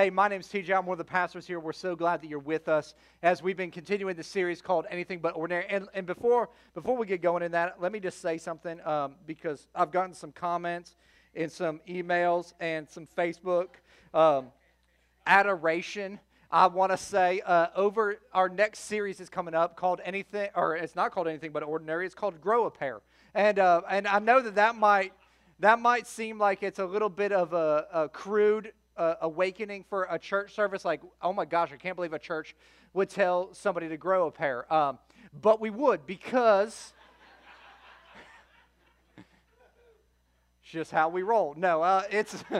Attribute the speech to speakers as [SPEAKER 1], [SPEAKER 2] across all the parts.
[SPEAKER 1] Hey, my name's TJ. I'm one of the pastors here. We're so glad that you're with us as we've been continuing the series called Anything But Ordinary. And, and before, before we get going in that, let me just say something um, because I've gotten some comments and some emails and some Facebook um, adoration. I want to say uh, over our next series is coming up called Anything, or it's not called Anything But Ordinary. It's called Grow a Pair. And, uh, and I know that that might, that might seem like it's a little bit of a, a crude uh, awakening for a church service, like, oh my gosh, I can't believe a church would tell somebody to grow a pair. Um, but we would because it's just how we roll. No, uh, it's.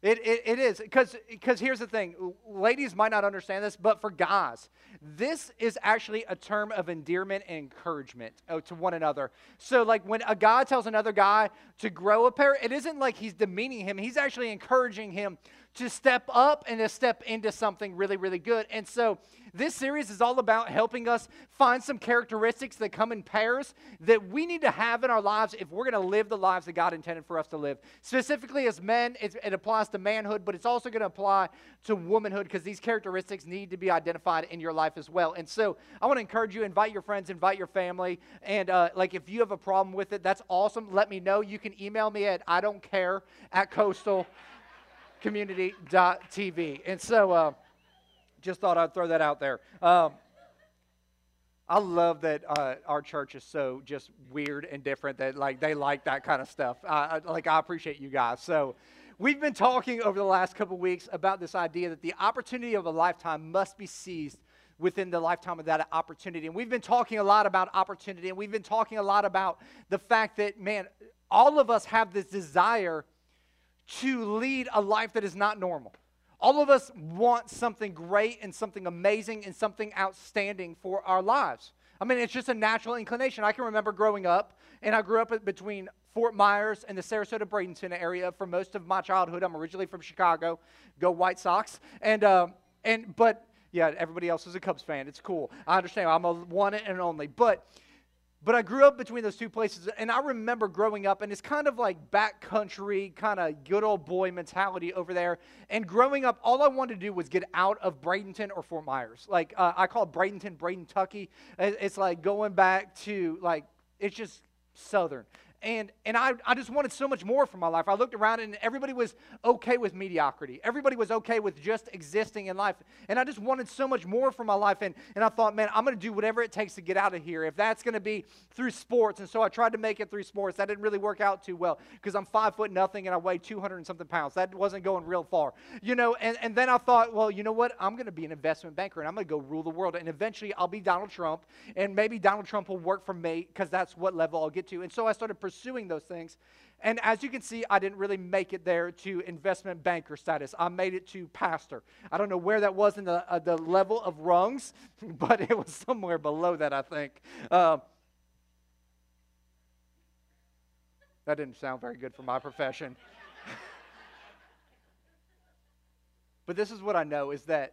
[SPEAKER 1] It, it, it is because here's the thing ladies might not understand this but for guys this is actually a term of endearment and encouragement uh, to one another. So like when a guy tells another guy to grow a pair it isn't like he's demeaning him he's actually encouraging him to step up and to step into something really, really good. And so this series is all about helping us find some characteristics that come in pairs that we need to have in our lives if we're going to live the lives that God intended for us to live. Specifically, as men, it applies to manhood, but it's also going to apply to womanhood because these characteristics need to be identified in your life as well. And so I want to encourage you, invite your friends, invite your family. And uh, like if you have a problem with it, that's awesome. Let me know. You can email me at I don't care at coastal community.tv. And so uh, just thought I'd throw that out there. Um, I love that uh, our church is so just weird and different that like they like that kind of stuff. I, like I appreciate you guys. So we've been talking over the last couple weeks about this idea that the opportunity of a lifetime must be seized within the lifetime of that opportunity. And we've been talking a lot about opportunity, and we've been talking a lot about the fact that man, all of us have this desire to lead a life that is not normal. All of us want something great and something amazing and something outstanding for our lives. I mean, it's just a natural inclination. I can remember growing up, and I grew up between Fort Myers and the Sarasota Bradenton area for most of my childhood. I'm originally from Chicago. Go White Sox. And, um, and but, yeah, everybody else is a Cubs fan. It's cool. I understand. I'm a one and only. But but I grew up between those two places, and I remember growing up, and it's kind of like backcountry, kind of good old boy mentality over there. And growing up, all I wanted to do was get out of Bradenton or Fort Myers. Like uh, I call Bradenton Bradentucky. It's like going back to like it's just southern. And, and I, I just wanted so much more from my life. I looked around and everybody was okay with mediocrity. Everybody was okay with just existing in life. And I just wanted so much more from my life. And, and I thought, man, I'm going to do whatever it takes to get out of here. If that's going to be through sports. And so I tried to make it through sports. That didn't really work out too well because I'm five foot nothing and I weigh 200 and something pounds. That wasn't going real far. You know, and, and then I thought, well, you know what? I'm going to be an investment banker and I'm going to go rule the world. And eventually I'll be Donald Trump. And maybe Donald Trump will work for me because that's what level I'll get to. And so I started pursuing those things. And as you can see, I didn't really make it there to investment banker status. I made it to pastor. I don't know where that was in the, uh, the level of rungs, but it was somewhere below that, I think. Uh, that didn't sound very good for my profession. but this is what I know is that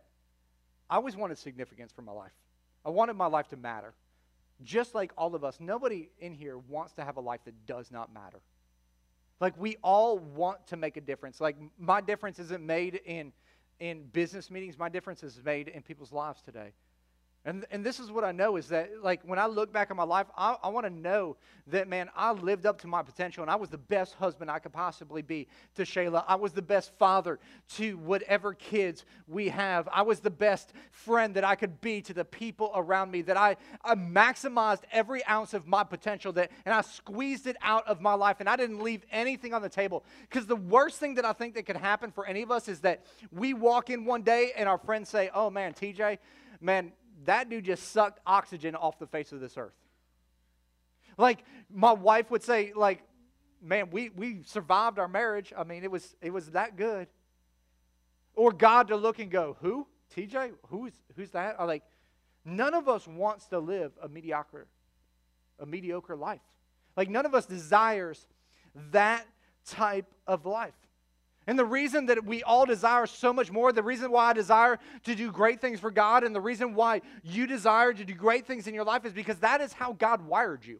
[SPEAKER 1] I always wanted significance for my life. I wanted my life to matter just like all of us, nobody in here wants to have a life that does not matter. Like we all want to make a difference. Like my difference isn't made in in business meetings, my difference is made in people's lives today. And, and this is what I know is that, like, when I look back on my life, I, I want to know that, man, I lived up to my potential and I was the best husband I could possibly be to Shayla. I was the best father to whatever kids we have. I was the best friend that I could be to the people around me, that I, I maximized every ounce of my potential that, and I squeezed it out of my life and I didn't leave anything on the table. Because the worst thing that I think that could happen for any of us is that we walk in one day and our friends say, oh, man, TJ, man, that dude just sucked oxygen off the face of this earth. Like my wife would say, like, man, we, we survived our marriage. I mean, it was it was that good. Or God to look and go, who? TJ? Who's who's that? Or like, none of us wants to live a mediocre, a mediocre life. Like none of us desires that type of life. And the reason that we all desire so much more, the reason why I desire to do great things for God, and the reason why you desire to do great things in your life is because that is how God wired you.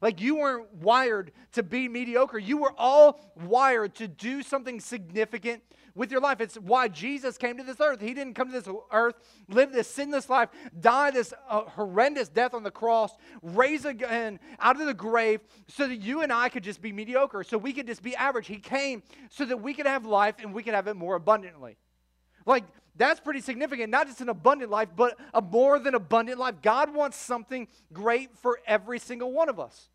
[SPEAKER 1] Like you weren't wired to be mediocre. You were all wired to do something significant with your life. It's why Jesus came to this earth. He didn't come to this earth, live this sinless life, die this uh, horrendous death on the cross, raise again out of the grave so that you and I could just be mediocre, so we could just be average. He came so that we could have life and we could have it more abundantly. Like, that's pretty significant. Not just an abundant life, but a more than abundant life. God wants something great for every single one of us.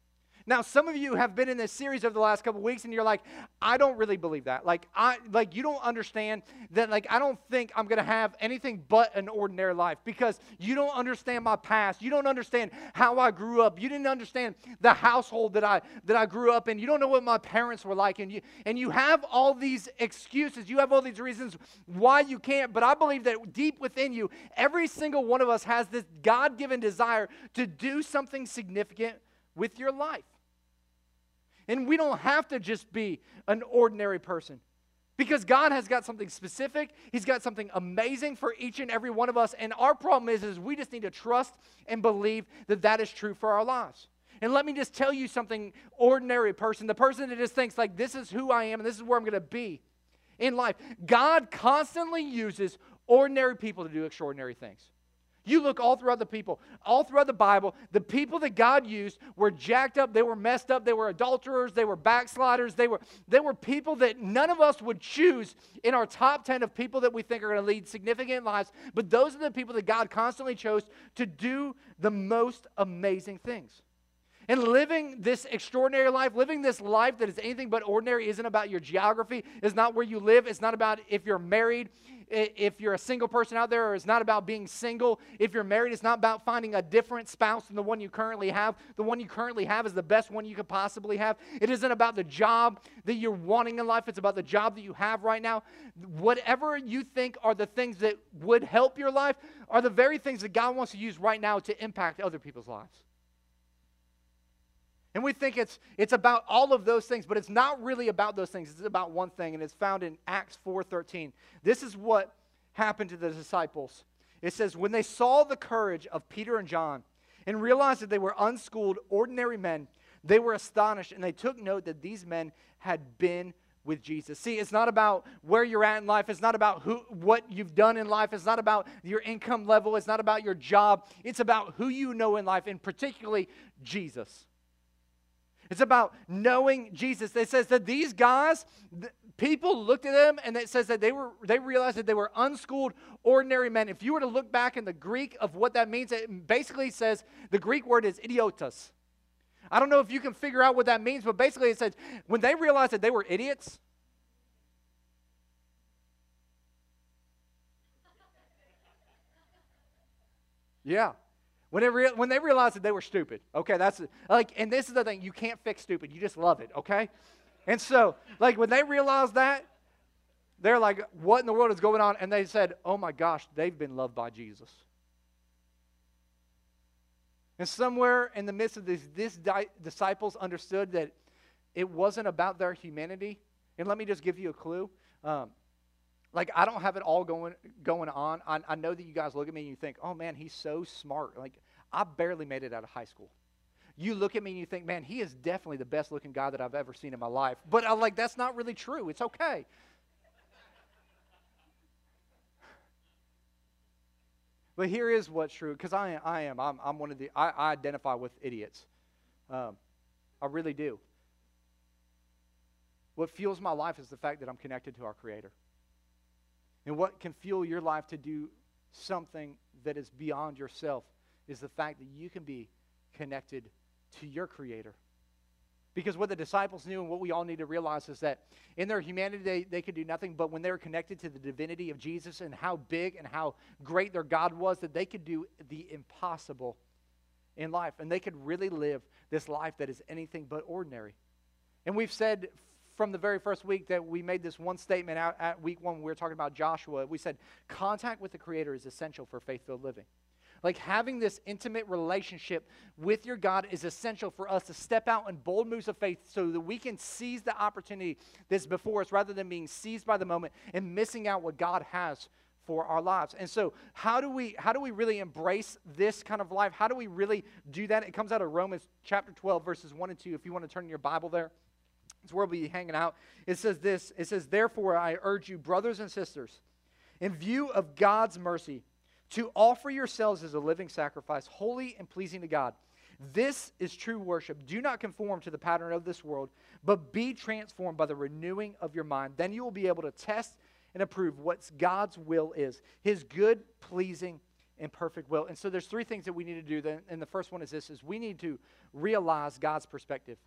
[SPEAKER 1] Now, some of you have been in this series over the last couple weeks, and you're like, I don't really believe that. Like, I like you don't understand that. Like, I don't think I'm gonna have anything but an ordinary life because you don't understand my past. You don't understand how I grew up. You didn't understand the household that I that I grew up in. You don't know what my parents were like, and you and you have all these excuses. You have all these reasons why you can't. But I believe that deep within you, every single one of us has this God-given desire to do something significant with your life. And we don't have to just be an ordinary person. Because God has got something specific. He's got something amazing for each and every one of us. And our problem is, is we just need to trust and believe that that is true for our lives. And let me just tell you something, ordinary person, the person that just thinks like this is who I am and this is where I'm going to be in life. God constantly uses ordinary people to do extraordinary things. You look all throughout the people, all throughout the Bible, the people that God used were jacked up, they were messed up, they were adulterers, they were backsliders, they were, they were people that none of us would choose in our top 10 of people that we think are going to lead significant lives. But those are the people that God constantly chose to do the most amazing things. And living this extraordinary life, living this life that is anything but ordinary, isn't about your geography, is not where you live, it's not about if you're married, if you're a single person out there, or it's not about being single. If you're married, it's not about finding a different spouse than the one you currently have. The one you currently have is the best one you could possibly have. It isn't about the job that you're wanting in life, it's about the job that you have right now. Whatever you think are the things that would help your life are the very things that God wants to use right now to impact other people's lives. And we think it's, it's about all of those things, but it's not really about those things. It's about one thing, and it's found in Acts 4.13. This is what happened to the disciples. It says, when they saw the courage of Peter and John and realized that they were unschooled, ordinary men, they were astonished, and they took note that these men had been with Jesus. See, it's not about where you're at in life. It's not about who what you've done in life. It's not about your income level. It's not about your job. It's about who you know in life, and particularly Jesus. It's about knowing Jesus. It says that these guys, people looked at them and it says that they were they realized that they were unschooled, ordinary men. If you were to look back in the Greek of what that means, it basically says the Greek word is idiotas I don't know if you can figure out what that means, but basically it says when they realized that they were idiots, Yeah. When they, re- when they realized that they were stupid, okay, that's like, and this is the thing, you can't fix stupid, you just love it, okay? And so, like, when they realized that, they're like, what in the world is going on? And they said, oh my gosh, they've been loved by Jesus. And somewhere in the midst of this, these di- disciples understood that it wasn't about their humanity. And let me just give you a clue. Um, like I don't have it all going going on. I, I know that you guys look at me and you think, "Oh man, he's so smart." Like I barely made it out of high school. You look at me and you think, "Man, he is definitely the best looking guy that I've ever seen in my life." But I'm like, that's not really true. It's okay. But here is what's true, because I, I am. I'm, I'm one of the, I, I identify with idiots. Um, I really do. What fuels my life is the fact that I'm connected to our Creator. And what can fuel your life to do something that is beyond yourself is the fact that you can be connected to your Creator. Because what the disciples knew and what we all need to realize is that in their humanity, they, they could do nothing, but when they were connected to the divinity of Jesus and how big and how great their God was, that they could do the impossible in life. And they could really live this life that is anything but ordinary. And we've said from the very first week that we made this one statement out at week one we were talking about Joshua. We said contact with the Creator is essential for faith filled living. Like having this intimate relationship with your God is essential for us to step out in bold moves of faith so that we can seize the opportunity that's before us rather than being seized by the moment and missing out what God has for our lives. And so, how do we how do we really embrace this kind of life? How do we really do that? It comes out of Romans chapter 12 verses 1 and 2 if you want to turn your Bible there. It's where we'll be hanging out. It says this It says, Therefore, I urge you, brothers and sisters, in view of God's mercy, to offer yourselves as a living sacrifice, holy and pleasing to God. This is true worship. Do not conform to the pattern of this world, but be transformed by the renewing of your mind. Then you will be able to test and approve what God's will is His good, pleasing, and perfect will. And so there's three things that we need to do. And the first one is this is we need to realize God's perspective.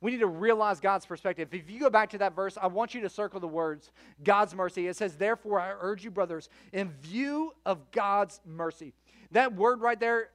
[SPEAKER 1] We need to realize God's perspective. If you go back to that verse, I want you to circle the words God's mercy. It says, Therefore, I urge you, brothers, in view of God's mercy. That word right there,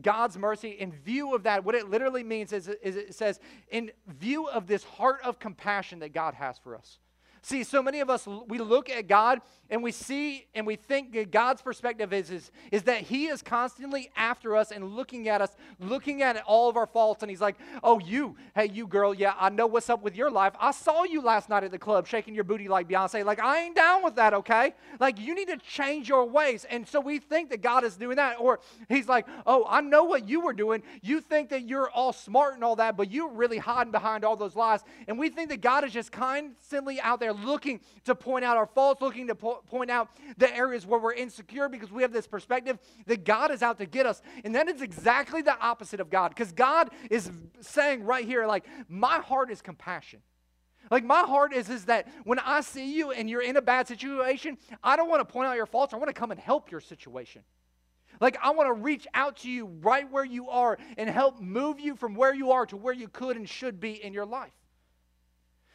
[SPEAKER 1] God's mercy, in view of that, what it literally means is, is it says, in view of this heart of compassion that God has for us. See, so many of us, we look at God and we see and we think that God's perspective is, is, is that He is constantly after us and looking at us, looking at all of our faults. And He's like, oh, you, hey, you girl, yeah, I know what's up with your life. I saw you last night at the club shaking your booty like Beyonce. Like, I ain't down with that, okay? Like, you need to change your ways. And so we think that God is doing that. Or He's like, oh, I know what you were doing. You think that you're all smart and all that, but you're really hiding behind all those lies. And we think that God is just constantly out there there looking to point out our faults, looking to po- point out the areas where we're insecure because we have this perspective that God is out to get us. And that is exactly the opposite of God because God is saying right here, like, my heart is compassion. Like my heart is, is that when I see you and you're in a bad situation, I don't want to point out your faults. I want to come and help your situation. Like, I want to reach out to you right where you are and help move you from where you are to where you could and should be in your life.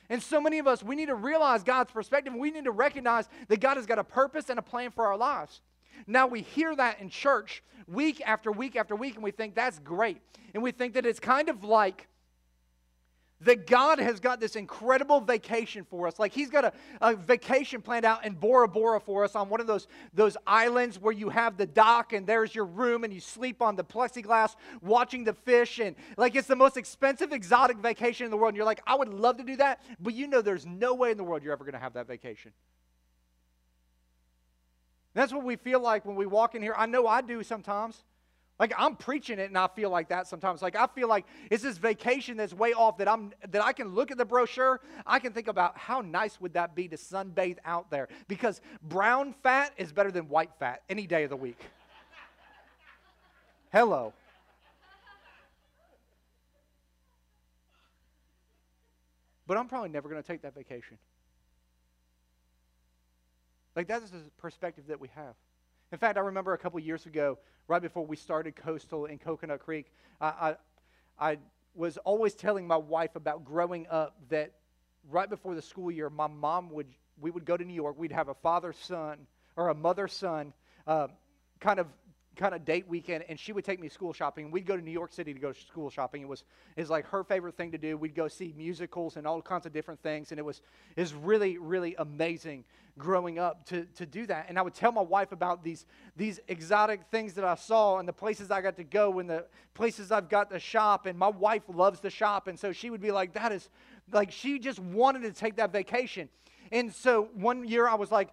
[SPEAKER 1] And so many of us, we need to realize God's perspective. We need to recognize that God has got a purpose and a plan for our lives. Now, we hear that in church week after week after week, and we think that's great. And we think that it's kind of like that God has got this incredible vacation for us. Like He's got a, a, vacation planned out in Bora Bora for us on one of those, those islands where you have the dock and there's your room and you sleep on the plexiglass watching the fish. And like it's the most expensive exotic vacation in the world. And you're like, I would love to do that, but you know there's no way in the world you're ever going to have that vacation. That's what we feel like when we walk in here. I know I do sometimes. Like I'm preaching it and I feel like that sometimes. Like I feel like it's this vacation that's way off that I'm that I can look at the brochure, I can think about how nice would that be to sunbathe out there because brown fat is better than white fat any day of the week. Hello. But I'm probably never going to take that vacation. Like that is the perspective that we have. In fact, I remember a couple years ago, right before we started Coastal in Coconut Creek, I, I, I was always telling my wife about growing up that right before the school year, my mom would, we would go to New York. We'd have a father son or a mother son uh, kind of kind of date weekend and she would take me school shopping. We'd go to new york city to go school shopping. It was is like her favorite thing to do. We'd go see musicals and all kinds of different things and it was is really really amazing growing up to, to do that. And i would tell my wife about these these exotic things that i saw and the places i got to go and the places i've got to shop and my wife loves to shop and so she would be like that is like she just wanted to take that vacation and so one year I was like,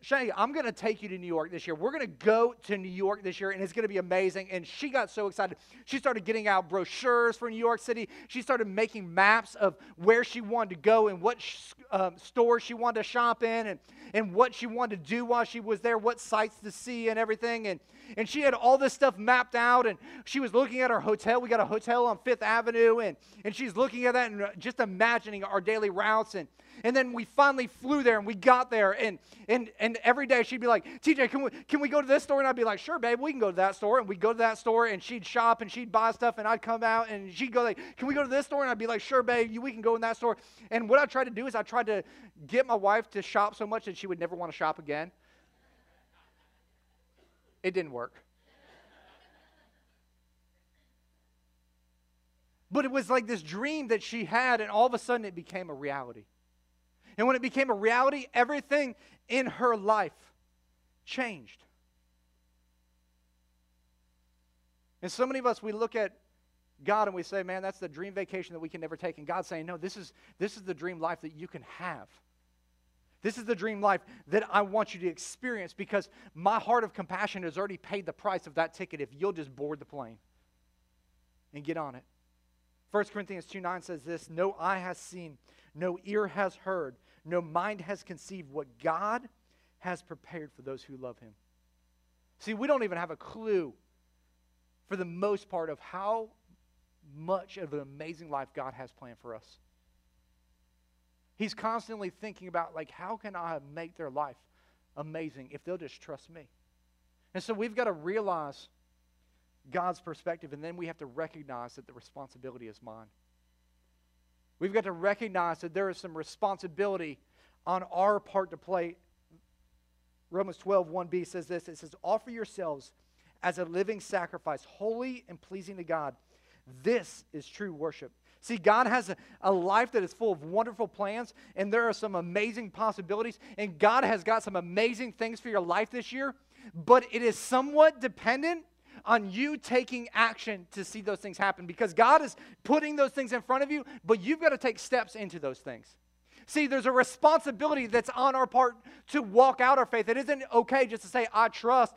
[SPEAKER 1] Shay, I'm going to take you to New York this year. We're going to go to New York this year, and it's going to be amazing. And she got so excited. She started getting out brochures for New York City. She started making maps of where she wanted to go and what sh- um, stores she wanted to shop in and, and what she wanted to do while she was there, what sights to see and everything. And, and she had all this stuff mapped out, and she was looking at our hotel. We got a hotel on Fifth Avenue, and, and she's looking at that and just imagining our daily routes. And, and then we finally flew there and we got there. And, and, and every day she'd be like, TJ, can we, can we go to this store? And I'd be like, sure, babe, we can go to that store. And we'd go to that store and she'd shop and she'd buy stuff. And I'd come out and she'd go like, can we go to this store? And I'd be like, sure, babe, we can go in that store. And what I tried to do is I tried to get my wife to shop so much that she would never want to shop again. It didn't work. But it was like this dream that she had, and all of a sudden it became a reality. And when it became a reality, everything in her life changed. And so many of us, we look at God and we say, man, that's the dream vacation that we can never take. And God's saying, no, this is, this is the dream life that you can have. This is the dream life that I want you to experience because my heart of compassion has already paid the price of that ticket if you'll just board the plane and get on it. 1 Corinthians 2 9 says this No eye has seen, no ear has heard, no mind has conceived what God has prepared for those who love him. See, we don't even have a clue for the most part of how much of an amazing life God has planned for us. He's constantly thinking about, like, how can I make their life amazing if they'll just trust me? And so we've got to realize God's perspective, and then we have to recognize that the responsibility is mine. We've got to recognize that there is some responsibility on our part to play. Romans 12, 1b says this it says, Offer yourselves as a living sacrifice, holy and pleasing to God. This is true worship. See, God has a, a, life that is full of wonderful plans, and there are some amazing possibilities, and God has got some amazing things for your life this year, but it is somewhat dependent on you taking action to see those things happen because God is putting those things in front of you, but you've got to take steps into those things. See, there's a responsibility that's on our part to walk out our faith. It isn't okay just to say, I trust.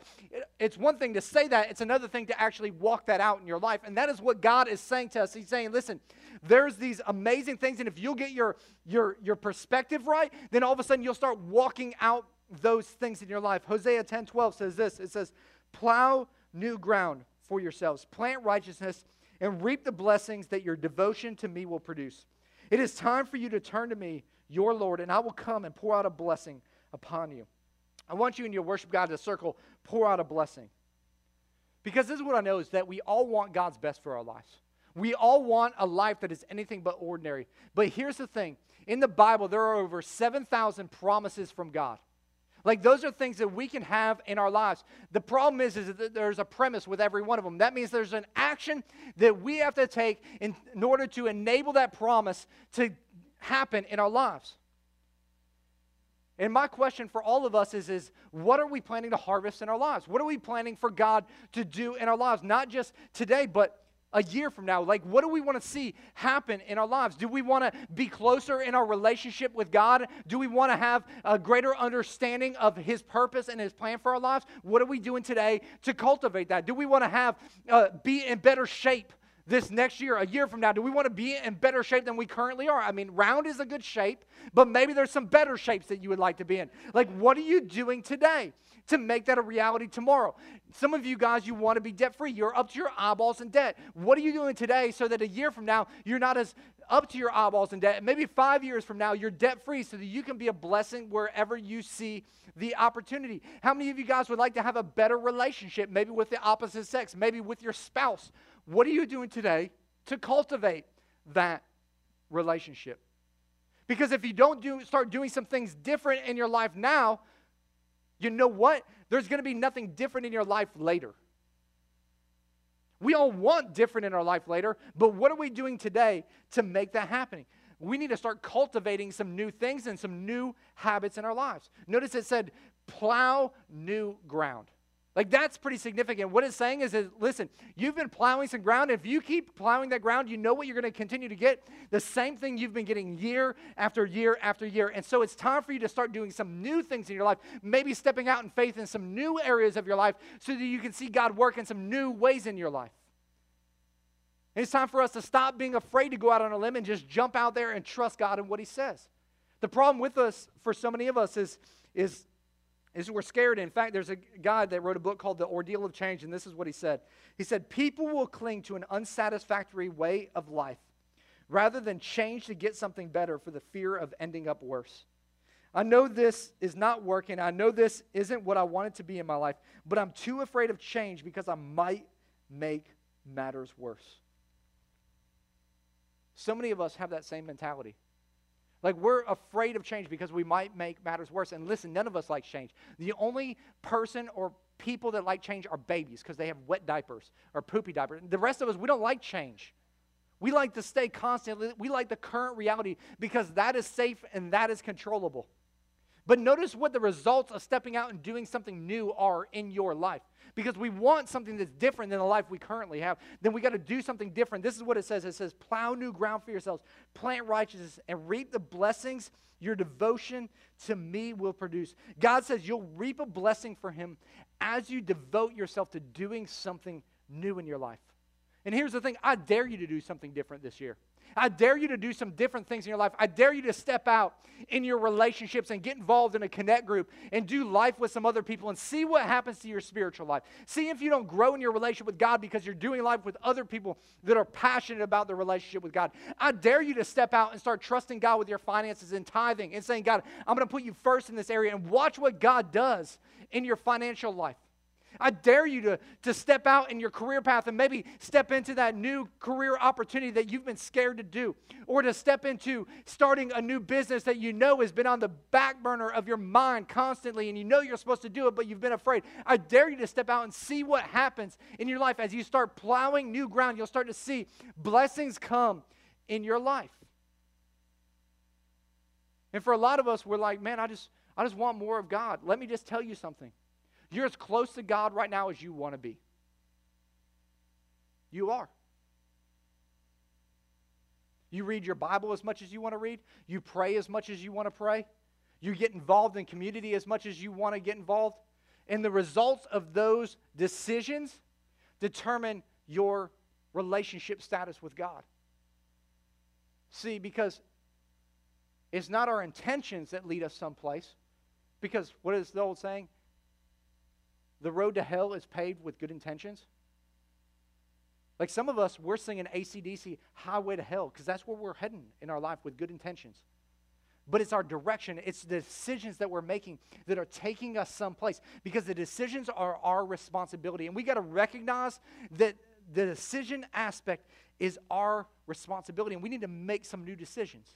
[SPEAKER 1] It's one thing to say that, it's another thing to actually walk that out in your life. And that is what God is saying to us. He's saying, listen, there's these amazing things, and if you'll get your, your, your perspective right, then all of a sudden you'll start walking out those things in your life. Hosea 10 12 says this it says, Plow new ground for yourselves, plant righteousness, and reap the blessings that your devotion to me will produce. It is time for you to turn to me, your Lord, and I will come and pour out a blessing upon you. I want you in your worship God to circle, pour out a blessing. Because this is what I know is that we all want God's best for our lives. We all want a life that is anything but ordinary. But here's the thing in the Bible, there are over 7,000 promises from God. Like those are things that we can have in our lives. The problem is, is that there's a premise with every one of them. That means there's an action that we have to take in, in order to enable that promise to happen in our lives. And my question for all of us is, is what are we planning to harvest in our lives? What are we planning for God to do in our lives? Not just today, but a year from now? Like, what do we want to see happen in our lives? Do we want to be closer in our relationship with God? Do we want to have a greater understanding of His purpose and His plan for our lives? What are we doing today to cultivate that? Do we want to have uh, be in better shape? This next year, a year from now, do we want to be in better shape than we currently are? I mean, round is a good shape, but maybe there's some better shapes that you would like to be in. Like, what are you doing today? To make that a reality tomorrow. Some of you guys, you want to be debt free. You're up to your eyeballs in debt. What are you doing today so that a year from now, you're not as up to your eyeballs in debt? Maybe five years from now, you're debt free so that you can be a blessing wherever you see the opportunity. How many of you guys would like to have a better relationship, maybe with the opposite sex, maybe with your spouse? What are you doing today to cultivate that relationship? Because if you don't do, start doing some things different in your life now, you know what? There's going to be nothing different in your life later. We all want different in our life later, but what are we doing today to make that happen? We need to start cultivating some new things and some new habits in our lives. Notice it said, plow new ground. Like that's pretty significant. What it's saying is, is listen, you've been plowing some ground. If you keep plowing that ground, you know what you're going to continue to get? The same thing you've been getting year after year after year. And so it's time for you to start doing some new things in your life, maybe stepping out in faith in some new areas of your life so that you can see God work in some new ways in your life. And it's time for us to stop being afraid to go out on a limb and just jump out there and trust God and what He says. The problem with us, for so many of us, is, is is we're scared. In fact, there's a guy that wrote a book called The Ordeal of Change, and this is what he said. He said, People will cling to an unsatisfactory way of life rather than change to get something better for the fear of ending up worse. I know this is not working. I know this isn't what I wanted to be in my life, but I'm too afraid of change because I might make matters worse. So many of us have that same mentality. Like we're afraid of change because we might make matters worse. And listen, none of us like change. The only person or people that like change are babies because they have wet diapers or poopy diapers. The rest of us, we don't like change. We like to stay constant. We like the current reality because that is safe and that is controllable. But notice what the results of stepping out and doing something new are in your life. Because we want something that's different than the life we currently have. Then we got to do something different. This is what it says it says, plow new ground for yourselves, plant righteousness, and reap the blessings your devotion to me will produce. God says you'll reap a blessing for Him as you devote yourself to doing something new in your life. And here's the thing I dare you to do something different this year. I dare you to do some different things in your life. I dare you to step out in your relationships and get involved in a connect group and do life with some other people and see what happens to your spiritual life. See if you don't grow in your relationship with God because you're doing life with other people that are passionate about the relationship with God. I dare you to step out and start trusting God with your finances and tithing and saying, God, I'm going to put you first in this area and watch what God does in your financial life. I dare you to, to step out in your career path and maybe step into that new career opportunity that you've been scared to do, or to step into starting a new business that you know has been on the back burner of your mind constantly and you know you're supposed to do it, but you've been afraid. I dare you to step out and see what happens in your life as you start plowing new ground. You'll start to see blessings come in your life. And for a lot of us, we're like, man, I just, I just want more of God. Let me just tell you something. You're as close to God right now as you want to be. You are. You read your Bible as much as you want to read. You pray as much as you want to pray. You get involved in community as much as you want to get involved. And the results of those decisions determine your relationship status with God. See, because it's not our intentions that lead us someplace. Because what is the old saying? The road to hell is paved with good intentions? Like some of us, we're singing ACDC, Highway to Hell, because that's where we're heading in our life with good intentions. But it's our direction, it's the decisions that we're making that are taking us someplace because the decisions are our responsibility. And we got to recognize that the decision aspect is our responsibility, and we need to make some new decisions.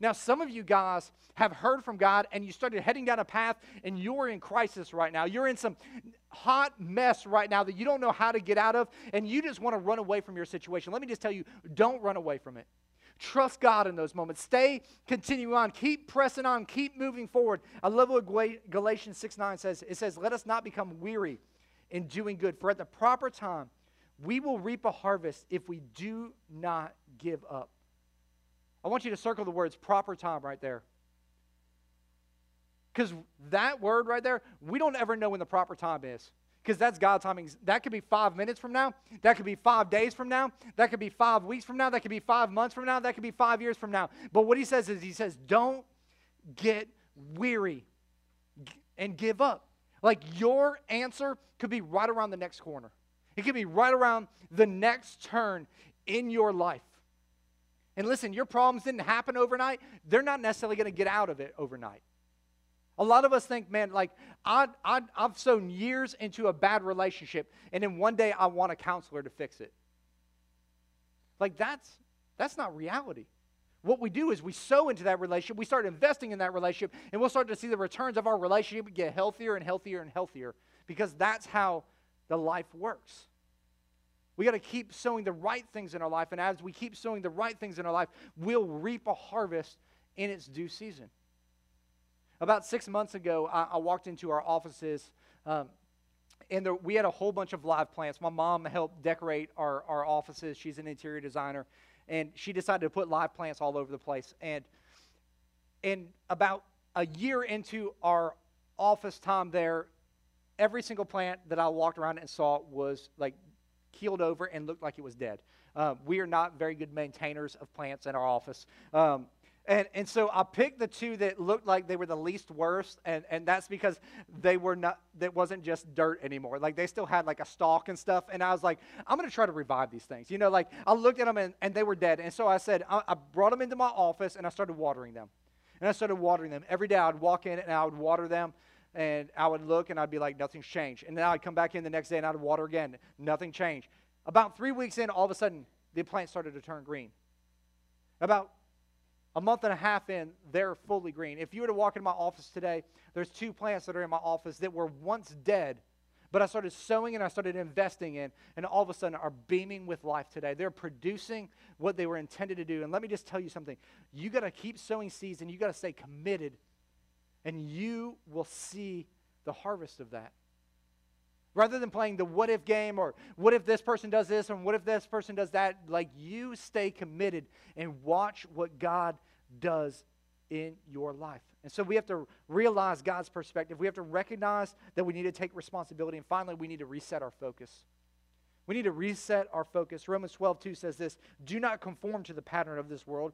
[SPEAKER 1] Now, some of you guys have heard from God and you started heading down a path and you're in crisis right now. You're in some hot mess right now that you don't know how to get out of and you just want to run away from your situation. Let me just tell you don't run away from it. Trust God in those moments. Stay, continue on. Keep pressing on. Keep moving forward. I love what Galatians 6 9 says. It says, Let us not become weary in doing good, for at the proper time we will reap a harvest if we do not give up. I want you to circle the words proper time right there. Because that word right there, we don't ever know when the proper time is. Because that's God's timing. That could be five minutes from now. That could be five days from now. That could be five weeks from now. That could be five months from now. That could be five years from now. But what he says is, he says, don't get weary and give up. Like your answer could be right around the next corner, it could be right around the next turn in your life. And listen, your problems didn't happen overnight. They're not necessarily going to get out of it overnight. A lot of us think, man, like I, I, I've sown years into a bad relationship, and then one day I want a counselor to fix it. Like that's that's not reality. What we do is we sow into that relationship, we start investing in that relationship, and we'll start to see the returns of our relationship get healthier and healthier and healthier because that's how the life works. We got to keep sowing the right things in our life. And as we keep sowing the right things in our life, we'll reap a harvest in its due season. About six months ago, I, I walked into our offices, um, and there, we had a whole bunch of live plants. My mom helped decorate our, our offices. She's an interior designer, and she decided to put live plants all over the place. And, and about a year into our office time there, every single plant that I walked around and saw was like keeled over and looked like it was dead. Uh, we are not very good maintainers of plants in our office. Um, and, and so I picked the two that looked like they were the least worst, and, and that's because they were not, that wasn't just dirt anymore. Like they still had like a stalk and stuff. And I was like, I'm going to try to revive these things. You know, like I looked at them and, and they were dead. And so I said, I, I brought them into my office and I started watering them. And I started watering them. Every day I would walk in and I would water them and I would look and I'd be like, nothing's changed. And then I'd come back in the next day and I'd water again. Nothing changed. About three weeks in, all of a sudden, the plant started to turn green. About a month and a half in, they're fully green. If you were to walk into my office today, there's two plants that are in my office that were once dead, but I started sowing and I started investing in, and all of a sudden are beaming with life today. They're producing what they were intended to do. And let me just tell you something you got to keep sowing seeds and you got to stay committed, and you will see the harvest of that. Rather than playing the what if game or what if this person does this and what if this person does that, like you stay committed and watch what God does in your life. And so we have to realize God's perspective. We have to recognize that we need to take responsibility. And finally, we need to reset our focus. We need to reset our focus. Romans 12, 2 says this Do not conform to the pattern of this world,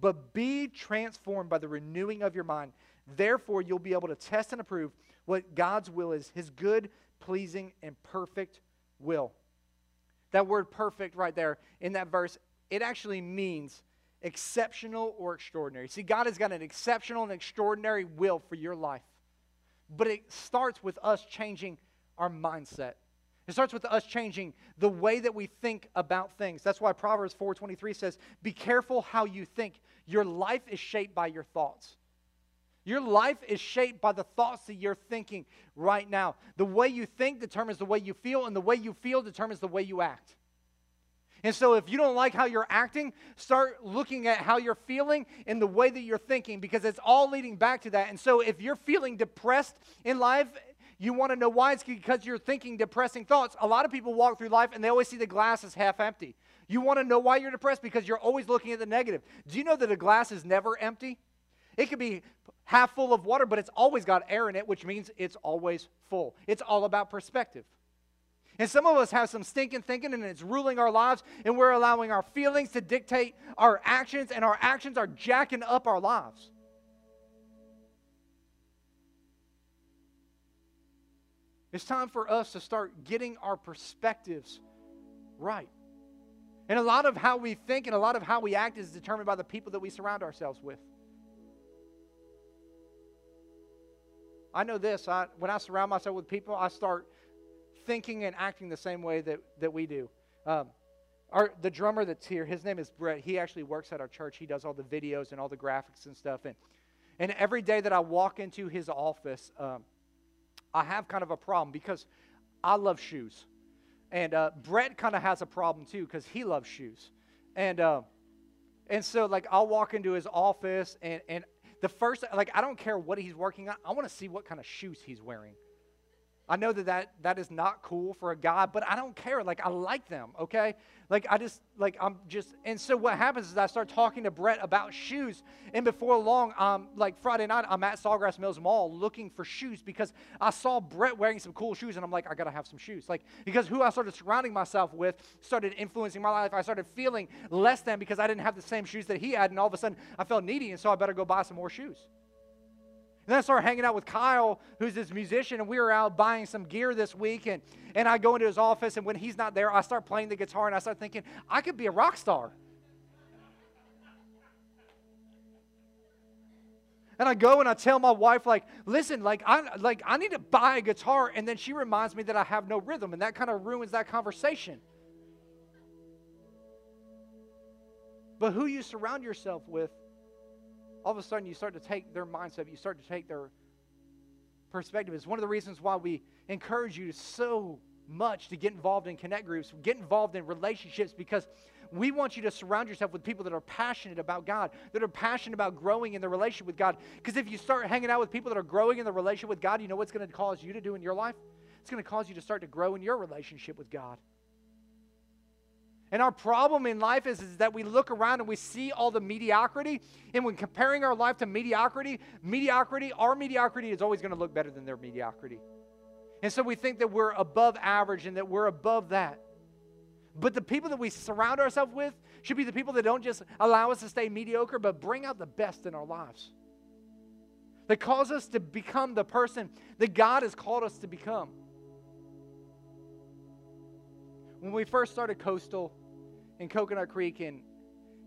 [SPEAKER 1] but be transformed by the renewing of your mind. Therefore, you'll be able to test and approve what God's will is, his good, pleasing, and perfect will. That word perfect right there in that verse, it actually means exceptional or extraordinary. See, God has got an exceptional and extraordinary will for your life. But it starts with us changing our mindset. It starts with us changing the way that we think about things. That's why Proverbs 4:23 says, "Be careful how you think. Your life is shaped by your thoughts." Your life is shaped by the thoughts that you're thinking right now. The way you think determines the way you feel, and the way you feel determines the way you act. And so, if you don't like how you're acting, start looking at how you're feeling and the way that you're thinking because it's all leading back to that. And so, if you're feeling depressed in life, you want to know why? It's because you're thinking depressing thoughts. A lot of people walk through life and they always see the glass as half empty. You want to know why you're depressed? Because you're always looking at the negative. Do you know that a glass is never empty? It could be half full of water, but it's always got air in it, which means it's always full. It's all about perspective. And some of us have some stinking thinking and it's ruling our lives, and we're allowing our feelings to dictate our actions, and our actions are jacking up our lives. It's time for us to start getting our perspectives right. And a lot of how we think and a lot of how we act is determined by the people that we surround ourselves with. I know this. I, when I surround myself with people, I start thinking and acting the same way that, that we do. Um, our, the drummer that's here, his name is Brett. He actually works at our church. He does all the videos and all the graphics and stuff. And, and every day that I walk into his office, um, I have kind of a problem because I love shoes. And uh, Brett kind of has a problem too because he loves shoes. And, uh, and so, like, I'll walk into his office, and, and the first, like, I don't care what he's working on, I want to see what kind of shoes he's wearing. I know that, that that is not cool for a guy, but I don't care. Like, I like them, okay? Like, I just, like, I'm just, and so what happens is I start talking to Brett about shoes, and before long, um, like Friday night, I'm at Sawgrass Mills Mall looking for shoes because I saw Brett wearing some cool shoes, and I'm like, I gotta have some shoes. Like, because who I started surrounding myself with started influencing my life. I started feeling less than because I didn't have the same shoes that he had, and all of a sudden I felt needy, and so I better go buy some more shoes. Then I started hanging out with Kyle, who's this musician, and we were out buying some gear this week. And, and I go into his office, and when he's not there, I start playing the guitar, and I start thinking, I could be a rock star. And I go and I tell my wife, like, listen, like I like I need to buy a guitar, and then she reminds me that I have no rhythm, and that kind of ruins that conversation. But who you surround yourself with all of a sudden you start to take their mindset, you start to take their perspective. It's one of the reasons why we encourage you so much to get involved in connect groups, get involved in relationships because we want you to surround yourself with people that are passionate about God, that are passionate about growing in the relationship with God. Because if you start hanging out with people that are growing in the relationship with God, you know what's going to cause you to do in your life? It's going to cause you to start to grow in your relationship with God. And our problem in life is, is that we look around and we see all the mediocrity. And when comparing our life to mediocrity, mediocrity, our mediocrity is always going to look better than their mediocrity. And so we think that we're above average and that we're above that. But the people that we surround ourselves with should be the people that don't just allow us to stay mediocre, but bring out the best in our lives. That cause us to become the person that God has called us to become. When we first started Coastal, in Coconut Creek in,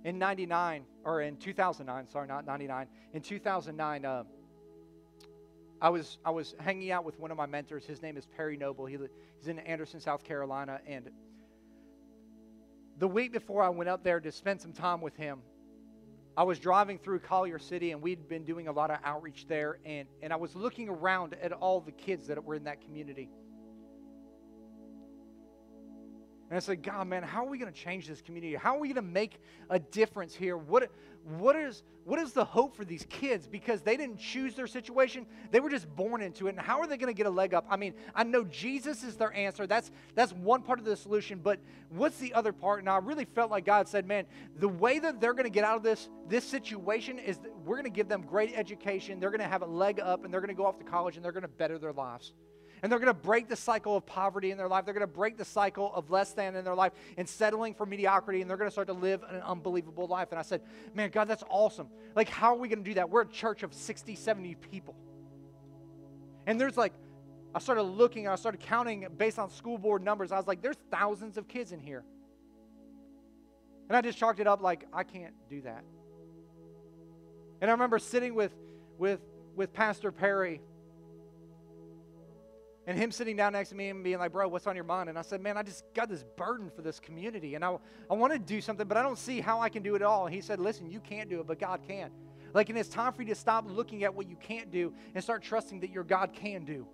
[SPEAKER 1] in 99, or in 2009, sorry, not 99. In 2009, uh, I was, I was hanging out with one of my mentors. His name is Perry Noble. He, he's in Anderson, South Carolina. And the week before I went up there to spend some time with him, I was driving through Collier City, and we'd been doing a lot of outreach there. And, and I was looking around at all the kids that were in that community. And I said, God, man, how are we going to change this community? How are we going to make a difference here? What, what, is, what is the hope for these kids? Because they didn't choose their situation, they were just born into it. And how are they going to get a leg up? I mean, I know Jesus is their answer. That's, that's one part of the solution. But what's the other part? And I really felt like God said, man, the way that they're going to get out of this, this situation is we're going to give them great education. They're going to have a leg up, and they're going to go off to college, and they're going to better their lives. And they're going to break the cycle of poverty in their life. They're going to break the cycle of less than in their life and settling for mediocrity. And they're going to start to live an unbelievable life. And I said, Man, God, that's awesome. Like, how are we going to do that? We're a church of 60, 70 people. And there's like, I started looking I started counting based on school board numbers. I was like, there's thousands of kids in here. And I just chalked it up like, I can't do that. And I remember sitting with, with, with Pastor Perry and him sitting down next to me and being like, Bro, what's on your mind? And I said, Man, I just got this burden for this community. And I, I want to do something, but I don't see how I can do it all. And he said, Listen, you can't do it, but God can. Like, and it's time for you to stop looking at what you can't do and start trusting that your God can do.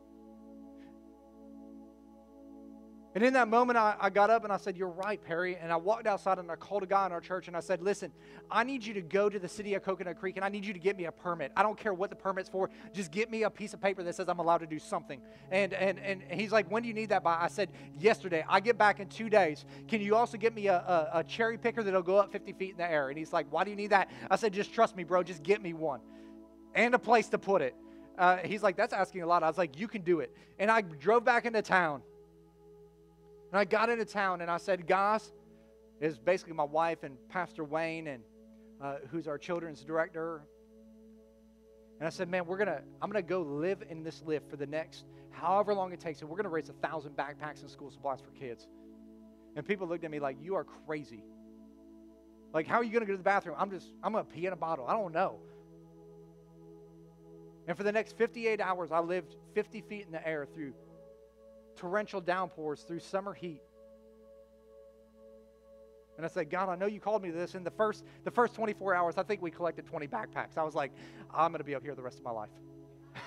[SPEAKER 1] And in that moment, I, I, got up and I said, You're right, Perry. And I walked outside and I called a guy in our church and I said, Listen, I need you to go to the city of Coconut Creek and I need you to get me a permit. I don't care what the permit's for. Just get me a piece of paper that says I'm allowed to do something. And, and, and he's like, When do you need that by? I said, Yesterday. I get back in two days. Can you also get me a, a, a cherry picker that'll go up 50 feet in the air? And he's like, Why do you need that? I said, Just trust me, bro. Just get me one and a place to put it. Uh, he's like, That's asking a lot. I was like, You can do it. And I drove back into town. And I got into town and I said, guys, is basically my wife and Pastor Wayne and uh, who's our children's director. And I said, man, we're gonna, I'm gonna go live in this lift for the next however long it takes, and we're gonna raise a thousand backpacks and school supplies for kids. And people looked at me like, you are crazy. Like, how are you gonna go to the bathroom? I'm just, I'm gonna pee in a bottle. I don't know. And for the next 58 hours, I lived 50 feet in the air through torrential downpours, through summer heat. And I said, God, I know you called me to this. In the first, the first 24 hours, I think we collected 20 backpacks. I was like, I'm going to be up here the rest of my life.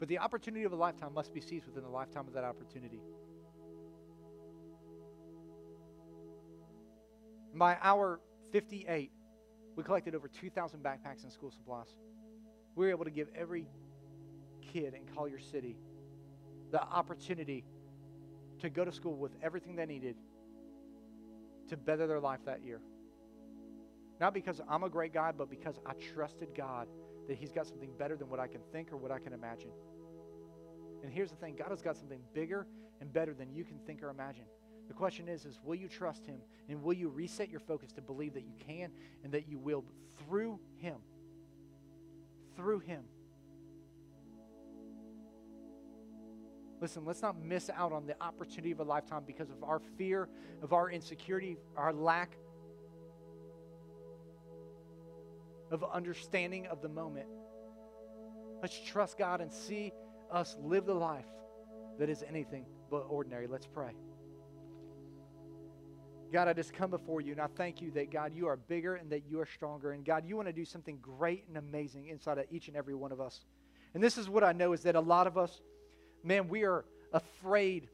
[SPEAKER 1] but the opportunity of a lifetime must be seized within the lifetime of that opportunity. By hour 58, we collected over 2,000 backpacks and school supplies. We were able to give every kid in Collier City the opportunity to go to school with everything they needed to better their life that year. Not because I'm a great guy, but because I trusted God that He's got something better than what I can think or what I can imagine. And here's the thing God has got something bigger and better than you can think or imagine. The question is, is will you trust him and will you reset your focus to believe that you can and that you will through him? Through him. Listen, let's not miss out on the opportunity of a lifetime because of our fear, of our insecurity, our lack of understanding of the moment. Let's trust God and see us live the life that is anything but ordinary. Let's pray. God, I just come before you and I thank you that, God, you are bigger and that you are stronger. And, God, you want to do something great and amazing inside of each and every one of us. And this is what I know is that a lot of us, man, we are afraid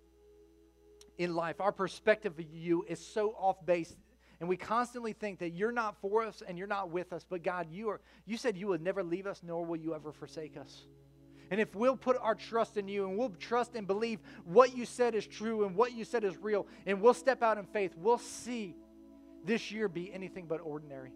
[SPEAKER 1] in life. Our perspective of you is so off base. And we constantly think that you're not for us and you're not with us. But, God, you, are, you said you would never leave us, nor will you ever forsake us. And if we'll put our trust in you and we'll trust and believe what you said is true and what you said is real, and we'll step out in faith, we'll see this year be anything but ordinary.